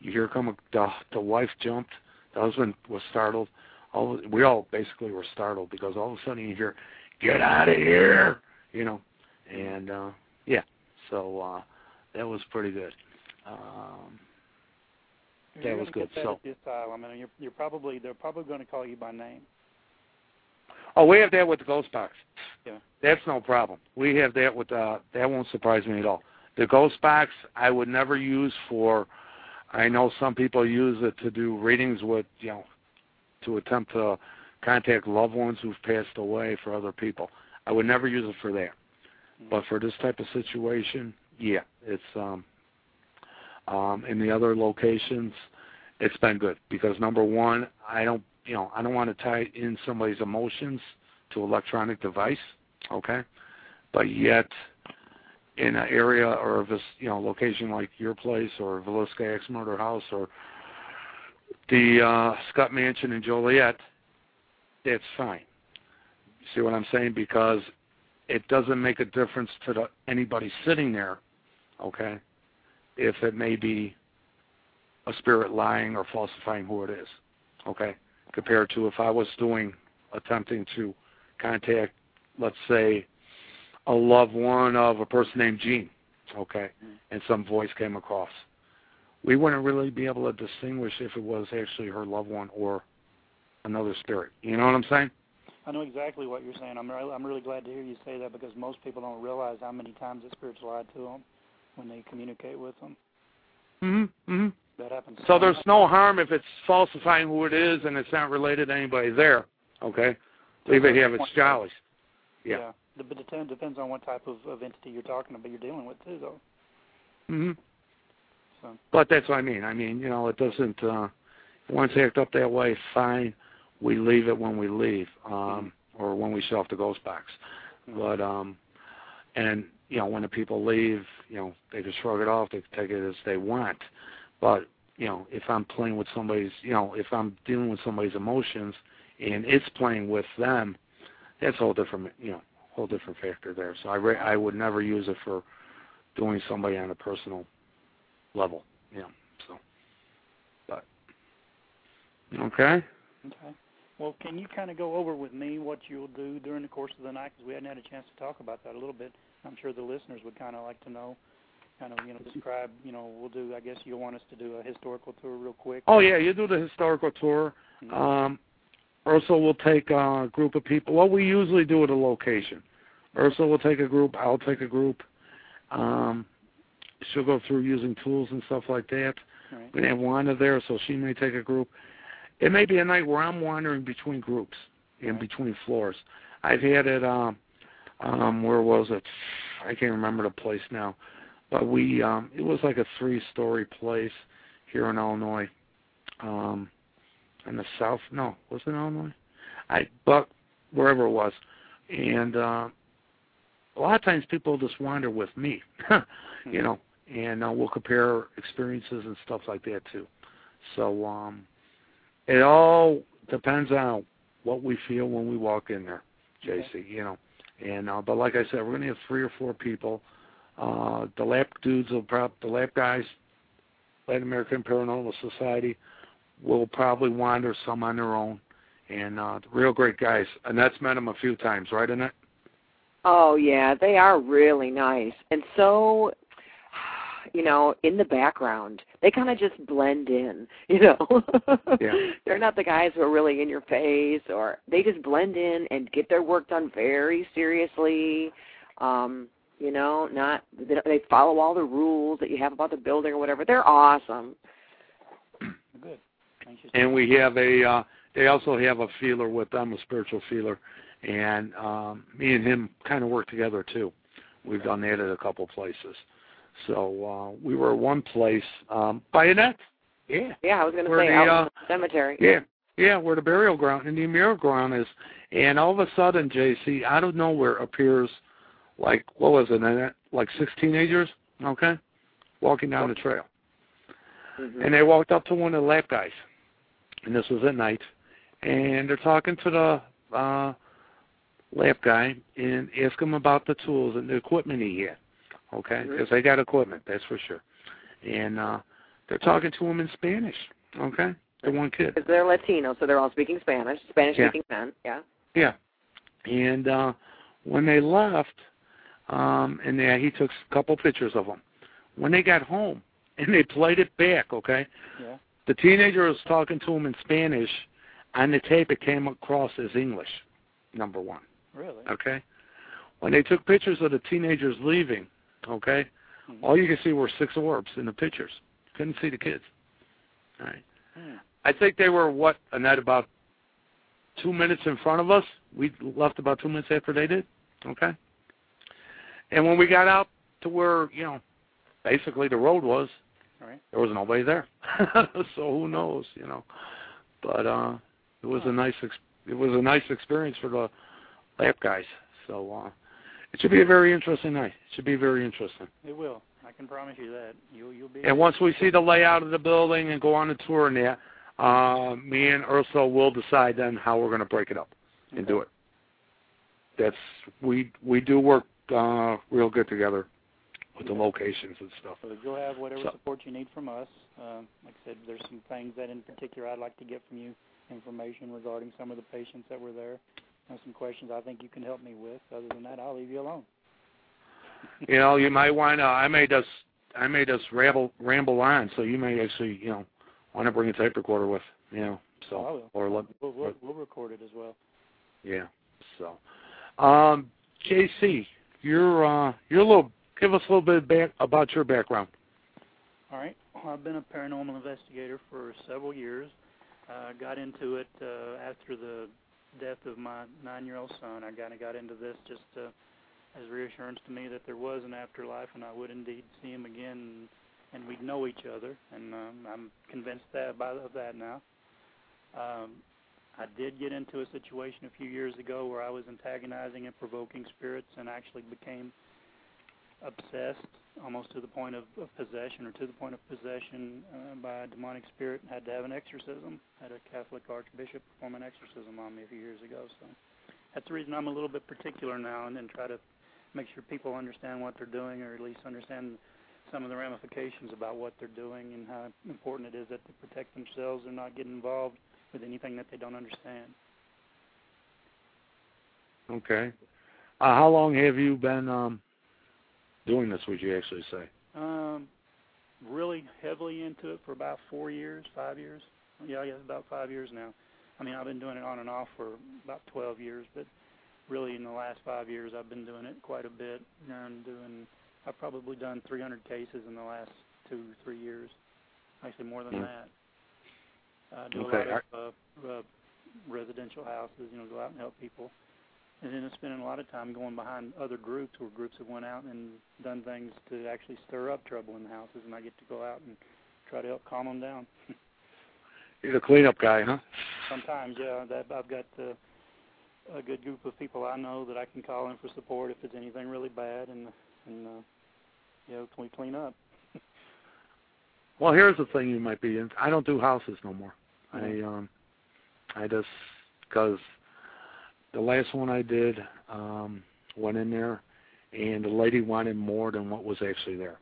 You hear come a, the the wife jumped, the husband was startled. All we all basically were startled because all of a sudden you hear, "Get out of here!" You know, and uh yeah, so uh that was pretty good. Um You're That was good. So- the asylum, and you're you're probably they're probably going to call you by name. Oh, we have that with the ghost box. Yeah. That's no problem. We have that with uh that won't surprise me at all. The ghost box I would never use for I know some people use it to do readings with, you know, to attempt to contact loved ones who've passed away for other people. I would never use it for that. But for this type of situation, yeah, it's um um in the other locations it's been good because number one, I don't you know, I don't want to tie in somebody's emotions to electronic device, okay? But yet in an area or this you know, location like your place or Villisca Axe Murder House or the uh Scott Mansion in Joliet, it's fine. See what I'm saying? Because it doesn't make a difference to the, anybody sitting there, okay, if it may be a spirit lying or falsifying who it is, okay, compared to if I was doing, attempting to contact, let's say, a loved one of a person named Jean, okay, and some voice came across. We wouldn't really be able to distinguish if it was actually her loved one or another spirit. You know what I'm saying? I know exactly what you're saying. I'm really, I'm really glad to hear you say that because most people don't realize how many times the spirits lied to them when they communicate with them. Mhm. Mhm. That happens. So there's no harm if it's falsifying who it is and it's not related to anybody there. Okay, leave it have its jollies. Yeah. yeah. But it depends on what type of, of entity you're talking about. You're dealing with too, though. Mhm. So But that's what I mean. I mean, you know, it doesn't. uh Once act up that way, fine. We leave it when we leave, um, or when we shut off the ghost box. But um, and you know, when the people leave, you know, they can shrug it off. They can take it as they want. But you know, if I'm playing with somebody's, you know, if I'm dealing with somebody's emotions and it's playing with them, that's a whole different, you know, whole different factor there. So I re- I would never use it for doing somebody on a personal level, know. So, but okay. okay. Well, can you kind of go over with me what you'll do during the course of the night? Because we hadn't had a chance to talk about that a little bit. I'm sure the listeners would kind of like to know, kind of, you know, describe. You know, we'll do. I guess you'll want us to do a historical tour real quick. Oh yeah, you do the historical tour. Mhm. Um, Ursula will take a group of people. What we usually do at a location. Ursula will take a group. I'll take a group. Um, she'll go through using tools and stuff like that. Right. We have Wanda there, so she may take a group. It may be a night where I'm wandering between groups. and Right. between floors. I've had it. Um, um, where was it? I can't remember the place now, but we. Um, it was like a three-story place here in Illinois. Um, in the south. No, was it Illinois? I but wherever it was, and uh, a lot of times people just wander with me, you know, and uh, we'll compare experiences and stuff like that too. So um, it all depends on what we feel when we walk in there, JC. You know, and uh, but like I said, we're going to have three or four people. Uh, the lap dudes will probably the lap guys, Latin American Paranormal Society, will probably wander some on their own, and uh, real great guys. Annette's met them a few times, right, Annette? Oh yeah, they are really nice. And so you know, in the background. They kind of just blend in, you know. Yeah. They're not the guys who are really in your face or they just blend in and get their work done very seriously. Um, you know, not they, follow all the rules that you have about the building or whatever. They're awesome. Good. Thanks. you. and we have a uh they also have a feeler with them a spiritual feeler and um me and him kind of work together too we've done that at a couple places so uh we were at one place um by Annette yeah Yeah, I was going to say the, out uh, cemetery. yeah yeah where the burial ground and the burial ground is and all of a sudden jc out of nowhere appears like what was it like six teenagers okay walking down the trail Mhm. and they walked up to one of the lap guys, and this was at night, and they're talking to the uh, lap guy and ask him about the tools and the equipment he had. Okay, because they got equipment, that's for sure. And uh, they're talking to him in Spanish. Okay, the one kid. Because they're Latino, so they're all speaking Spanish, Spanish-speaking men. Yeah. Yeah. And uh when they left, um and they, he took a couple pictures of them. When they got home and they played it back, okay? Yeah. The teenager was talking to him in Spanish. On the tape it came across as English, number 1, Really? okay? When they took pictures of the teenagers leaving, okay? Mhm. All you could see were six orbs in the pictures. Couldn't see the kids. All right. Hmm. I think they were what Annette about two minutes in front of us. We left about two minutes after they did. Okay. And when we got out to where you know, basically the road was, Right. there was nobody there. so who knows, you know? But uh, it was a nice ex- it was a nice experience for the lap guys. So uh, it should be a very interesting night. It should be very interesting. It will. I can promise you that. You'll you'll be. And once we see the layout of the building and go on the tour and that, uh, me and Ursula will decide then how we're going to break it up and do it. That's we we do work uh, real good together with the locations and stuff. So you'll have whatever So- support you need from us. Uh, like I said, there's some things that in particular I'd like to get from you, information regarding some of the patients that were there, and some questions I think you can help me with. Other than that, I'll leave you alone. You know, you might want to. I made just, I may just ramble ramble on, so you may actually you know want to bring a tape recorder with you know. So Oh, I will. or let We'll, we'll, we'll record it as well. Yeah. So, um, JC, you're uh, you're a little. Give us a little bit back about your background. All right. Well, I've been a paranormal investigator for several years. Uh, got into it uh, after the death of my nine-year-old son. I kind of got into this just uh, as reassurance to me that there was an afterlife, and I would indeed see him again, and we'd know each other. And um, I'm convinced that about of that now. Um, I did get into a situation a few years ago where I was antagonizing and provoking spirits, and actually became obsessed almost to the point of, of possession or to the point of possession uh, by a demonic spirit and had to have an exorcism. Had a Catholic archbishop perform an exorcism on me a few years ago. So that's the reason I'm a little bit particular now and then try to make sure people understand what they're doing or at least understand some of the ramifications about what they're doing and how important it is that they protect themselves and not get involved with anything that they don't understand. Okay. Uh, how long have you been um, doing this? Would you actually say? Um, really heavily into it for about four years, five years. Yeah, yeah, about five years now. I mean, I've been doing it on and off for about 12 years, but really in the last five years, I've been doing it quite a bit. And doing, I've probably done 300 cases in the last two, three years. Actually, more than Hmm. that. I do Okay, a lot of uh, uh, residential houses, you know, go out and help people. And then I'm spending a lot of time going behind other groups where groups have went out and done things to actually stir up trouble in the houses, and I get to go out and try to help calm them down. You're the cleanup guy, huh? Sometimes, yeah. That I've got uh, a good group of people I know that I can call in for support if there's anything really bad, and and uh, you know, can we clean up? well, here's the thing you might be in. I don't do houses no more. I um, I just because the last one I did um went in there, and the lady wanted more than what was actually there,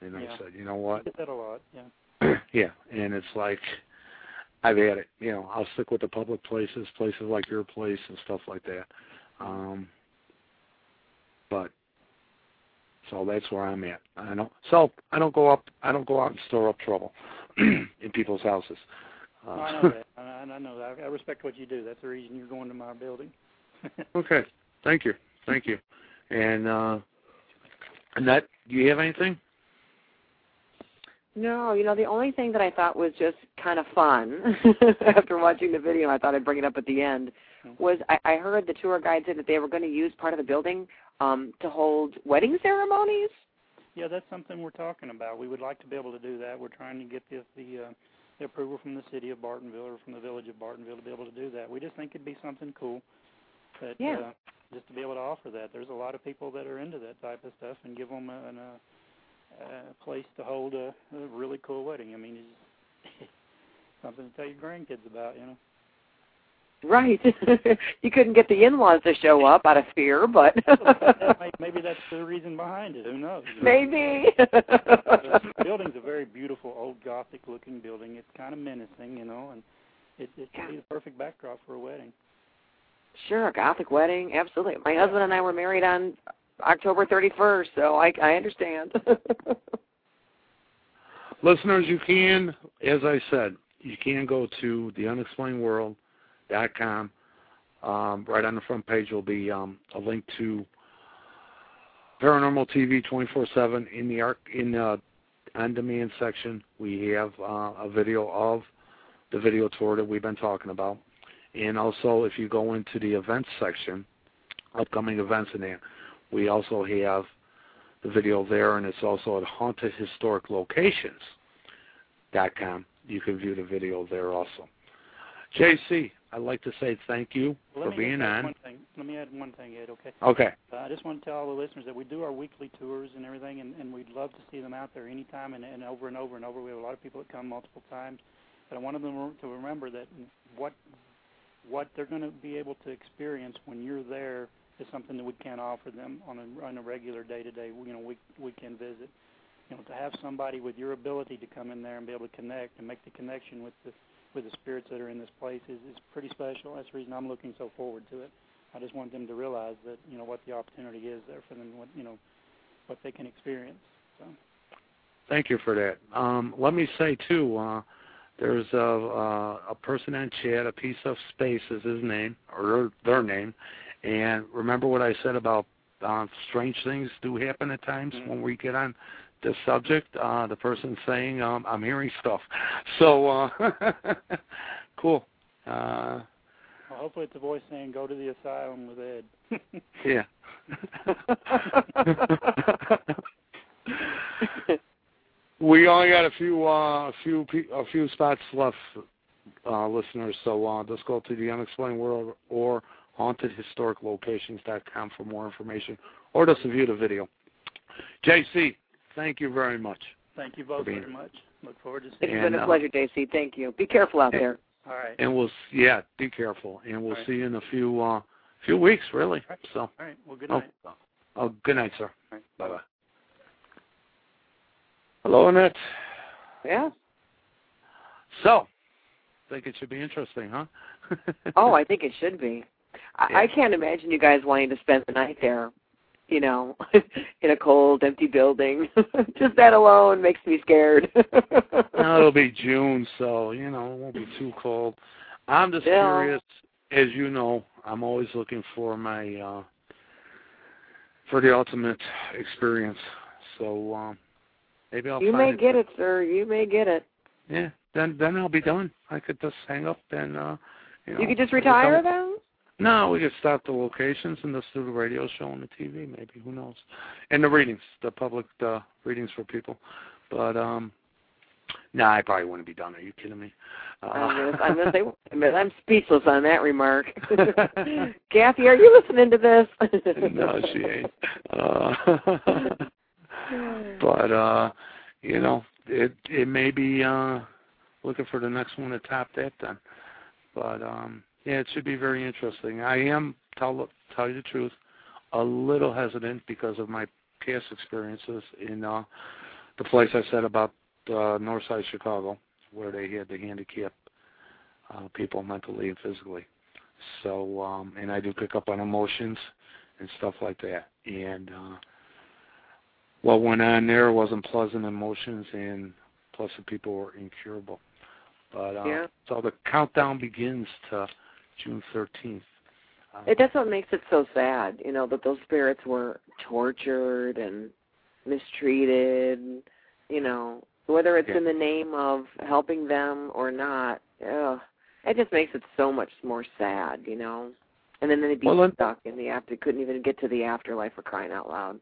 and Yeah. I said, you know what? I get that a lot, yeah. yeah, and it's like I've had it. You know, I'll stick with the public places, places like your place and stuff like that. Um, but so that's where I'm at. I don't. So I don't go up. I don't go out and stir up trouble in people's houses. Uh, I know that. I, I know that. I respect what you do. That's the reason you're going to my building. Okay. Thank you. Thank you. And uh, Annette, do you have anything? No, you know, the only thing that I thought was just kind of fun after watching the video, I thought I'd bring it up at the end, was I, I heard the tour guide say that they were going to use part of the building um, to hold wedding ceremonies. Yeah, that's something we're talking about. We would like to be able to do that. We're trying to get the the, uh, the approval from the city of Bartonville or from the village of Bartonville to be able to do that. We just think it'd be something cool that Yeah. uh, just to be able to offer that. There's a lot of people that are into that type of stuff and give them a, an, a, a place to hold a, a really cool wedding. I mean, it's something to tell your grandkids about, you know. Right. you couldn't get the in-laws to show up out of fear, but maybe, maybe that's the reason behind it. Who knows? maybe. the building's a very beautiful old Gothic looking building. It's kind of menacing, you know, and it it could be the perfect backdrop for a wedding. Sure, a Gothic wedding, absolutely. My husband and I were married on October 31st, so I I understand. Listeners, you can, as I said, you can go to theunexplainedworld.com. Um, right on the front page will be um, a link to Paranormal TV 24/7 in the arc in the on-demand section. We have uh, a video of the video tour that we've been talking about, and also if you go into the events section, upcoming events in there, we also have the video there, and it's also at hauntedhistoriclocations.com. You can view the video there also. JC, I'd like to say thank you Let for being on. One thing. Let me add one thing, Ed. Okay. Okay. Uh, I just want to tell all the listeners that we do our weekly tours and everything, and, and we'd love to see them out there anytime and, and over and over and over. We have a lot of people that come multiple times, but I want them to remember that what what they're going to be able to experience when you're there is something that we can't offer them on a on a regular day-to-day, you know, week weekend visit. You know, to have somebody with your ability to come in there and be able to connect and make the connection with the with the spirits that are in this place is is pretty special. That's the reason I'm looking so forward to it. I just want them to realize that you know what the opportunity is there for them, what you know, what they can experience. So Thank you for that. Um, let me say too, uh, there's a uh, a person on chat. A piece of space is his name or their name. And remember what I said about uh, strange things do happen at times Mhm. when we get on the subject. Uh, the person saying um, I'm hearing stuff. So uh, cool. Uh, well, hopefully it's a voice saying, "Go to the asylum with Ed." yeah. we only got a few uh, a few pe- a few spots left, uh, listeners. So uh, just go to the Unexplained World or hauntedhistoriclocations.com for more information, or just view the video. JC, thank you very much. Thank you both being very much. Look forward to It's seeing you. It's been And, a uh, pleasure, JC. Thank you. Be careful out there. All right. And we'll s- yeah, be careful, and we'll All right. see you in a few uh, few weeks, really. Right. So, All right. Well, good oh, night. oh, good night, sir. All right. Bye bye. Hello, Annette. Yeah. So, think it should be interesting, huh? Oh, I think it should be. I, Yeah. I can't imagine you guys wanting to spend the night there, you know, in a cold, empty building. Just that alone makes me scared. no, it'll be June, so you know it won't be too cold. I'm just Yeah. curious, as you know, I'm always looking for my uh for the ultimate experience. So um maybe I'll you may it. get it, sir. You may get it. Yeah, then then I'll be done. I could just hang up and uh You, know, You could just retire then? No, we could stop the locations and just do the radio show and the TV, maybe. Who knows? And the readings, the public uh, readings for people. But um, no, nah, I probably wouldn't be done. Are you kidding me? Uh, I'm gonna, I'm gonna say wait a minute, I'm speechless on that remark. Kathy, are you listening to this? no, she ain't. Uh, but uh, you know, it it may be uh, looking for the next one to top that then. But um, yeah, it should be very interesting. I am tell tell you the truth, a little hesitant because of my past experiences in uh, the place I said about uh, Northside Chicago, where they had the handicap uh, people mentally and physically. So, um, and I do pick up on emotions and stuff like that. And uh, what went on there wasn't pleasant emotions, and plus the people were incurable. But uh, Yeah. so the countdown begins to June 13th. Uh, It, that's what makes it so sad, you know, that those spirits were tortured and mistreated, you know, whether it's Yeah. in the name of helping them or not. Ugh, it just makes it so much more sad, you know. And then they'd be Well, stuck in the after, couldn't even get to the afterlife for crying out loud.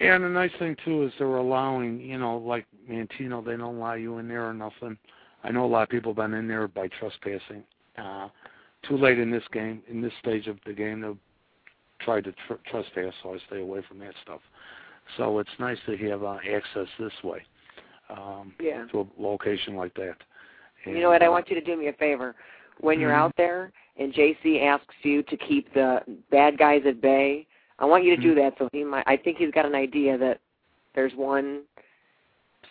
And the nice thing too is they're allowing, you know, like Manteno, they don't allow you in there or nothing. I know a lot of people have been in there by trespassing. Uh, too late in this game, in this stage of the game, they'll try to tr- trespass, so I stay away from that stuff. So it's nice to have uh, access this way um, Yeah. to a location like that. And, You know what? I uh, want you to do me a favor. When you're Mhm. out there and JC asks you to keep the bad guys at bay, I want you to do Mhm. that. So he might. I think he's got an idea that there's one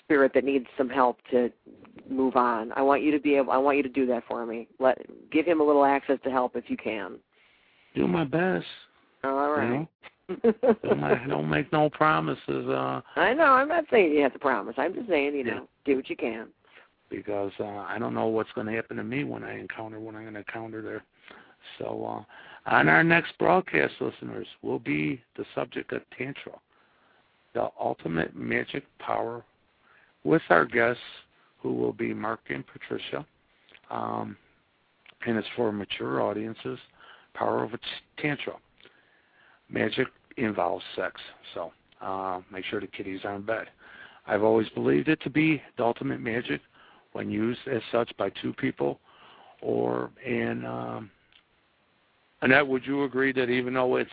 spirit that needs some help to move on. I want you to be able. I want you to do that for me. Let give him a little access to help if you can. do my best. All right. You know? don't, ma- don't make no promises. Uh, I know. I'm not saying you have to promise. I'm just saying, you Yeah. know, do what you can. because uh, I don't know what's going to happen to me when I encounter what I'm going to encounter there. So, uh, on our next broadcast, listeners, will be the subject of Tantra, the ultimate magic power, with our guests who will be Mark and Patricia. Um, and it's for mature audiences. Power of Tantra. Magic involves sex, so uh, make sure the kitties are in bed. I've always believed it to be the ultimate magic when used as such by two people or in um Annette, would you agree that even though it's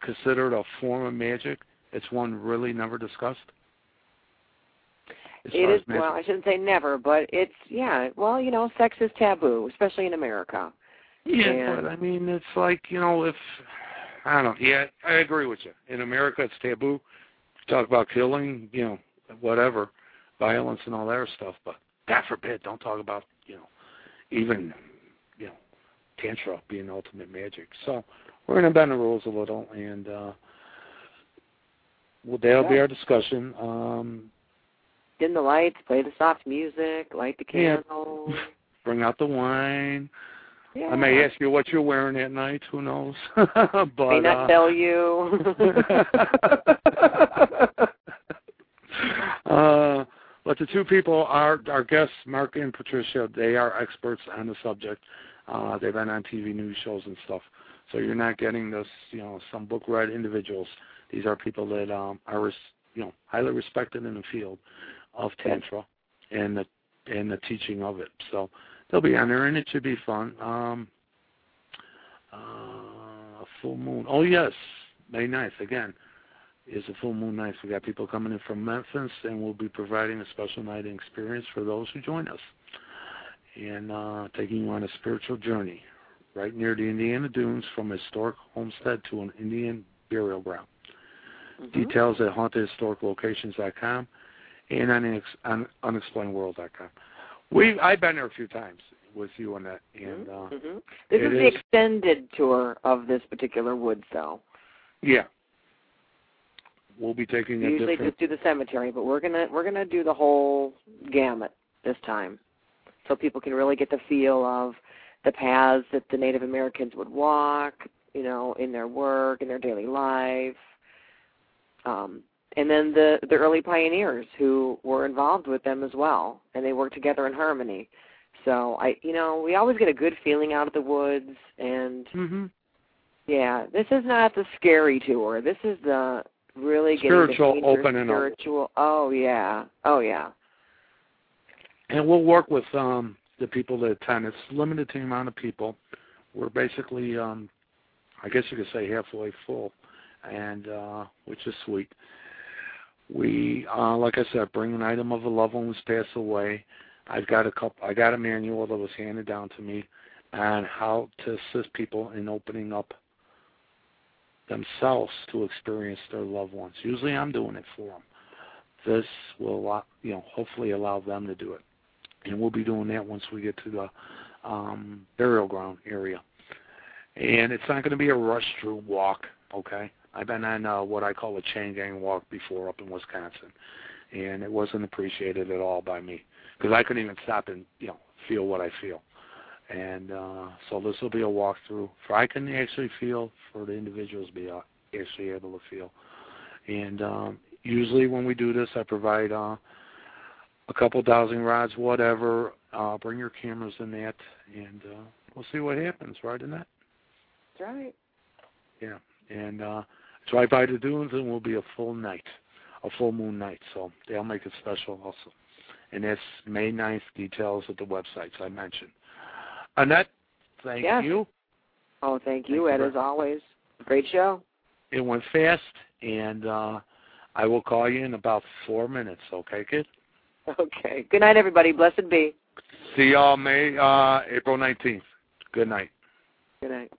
considered a form of magic, it's one really never discussed? As It is well, I shouldn't say never, but it's yeah. Well, you know, sex is taboo, especially in America. Yeah, and- but I mean it's like, you know, if I don't know, yeah, I agree with you. In America it's taboo. Talk about killing, you know, whatever, violence and all that stuff, but God forbid, don't talk about, you know, even tantra being ultimate magic. So we're gonna bend the rules a little and uh well that'll be our discussion. Um dim the lights, play the soft music, light the Yeah. candles. bring out the wine. Yeah. I may ask you what you're wearing at night, who knows? but May not uh, tell you. uh, but the two people are our guests, Mark and Patricia. They are experts on the subject. Uh, they've been on TV news shows and stuff. So you're not getting this, you know, some book read individuals. These are people that um, are, res- you know, highly respected in the field of tantra and the and the teaching of it. So they'll be on there, and it should be fun. Um, uh, full moon. Oh yes, May 9th again is a full moon night. We got people coming in from Memphis, and we'll be providing a special night experience for those who join us, and uh, taking you on a spiritual journey right near the Indiana Dunes from a historic homestead to an Indian burial ground. Mhm. Details at hauntedhistoriclocations.com and on, on unexplainedworld.com. We I've been there a few times with you on that, and uh, Mhm. This is the is- extended tour of this particular wood cell. yeah, we'll be taking We a usually different. just do the cemetery, but we're gonna we're gonna do the whole gamut this time, so people can really get the feel of the paths that the Native Americans would walk, you know, in their work, in their daily life, um, and then the the early pioneers who were involved with them as well, and they worked together in harmony. So I, you know, we always get a good feeling out of the woods, and Mhm. yeah, this is not the scary tour. This is the really Spiritual, getting the opening up. spiritual. Oh yeah, oh yeah. And we'll work with um the people that attend. It's limited to the amount of people. We're basically um I guess you could say halfway full and uh which is sweet. We uh like I said, bring an item of a loved one who's passed away. I've got a couple I got a manual that was handed down to me on how to assist people in opening up themselves to experience their loved ones. Usually I'm doing it for them. This will you know, hopefully allow them to do it. And we'll be doing that once we get to the um, burial ground area. And it's not going to be a rush through walk, okay? I've been on uh, what I call a chain gang walk before up in Wisconsin, and it wasn't appreciated at all by me because I couldn't even stop and you know feel what I feel. And uh, so this will be a walkthrough for I can actually feel, for the individuals be uh, actually able to feel. And um, usually when we do this, I provide uh, a couple dowsing rods, whatever. Uh, bring your cameras in that, and uh, we'll see what happens, right, in that? That's right. Yeah. And uh, drive by the dunes, and it will be a full night, a full moon night. So they'll make it special also. And that's May 9th. Details at the websites I mentioned. Annette, thank Yes. you. Oh, thank you, you Ed, very- as always. Great show. It went fast, and uh, I will call you in about four minutes. Okay, kid. Okay. Good night, everybody. Blessed be. See y'all May uh, April 19th. Good night. Good night.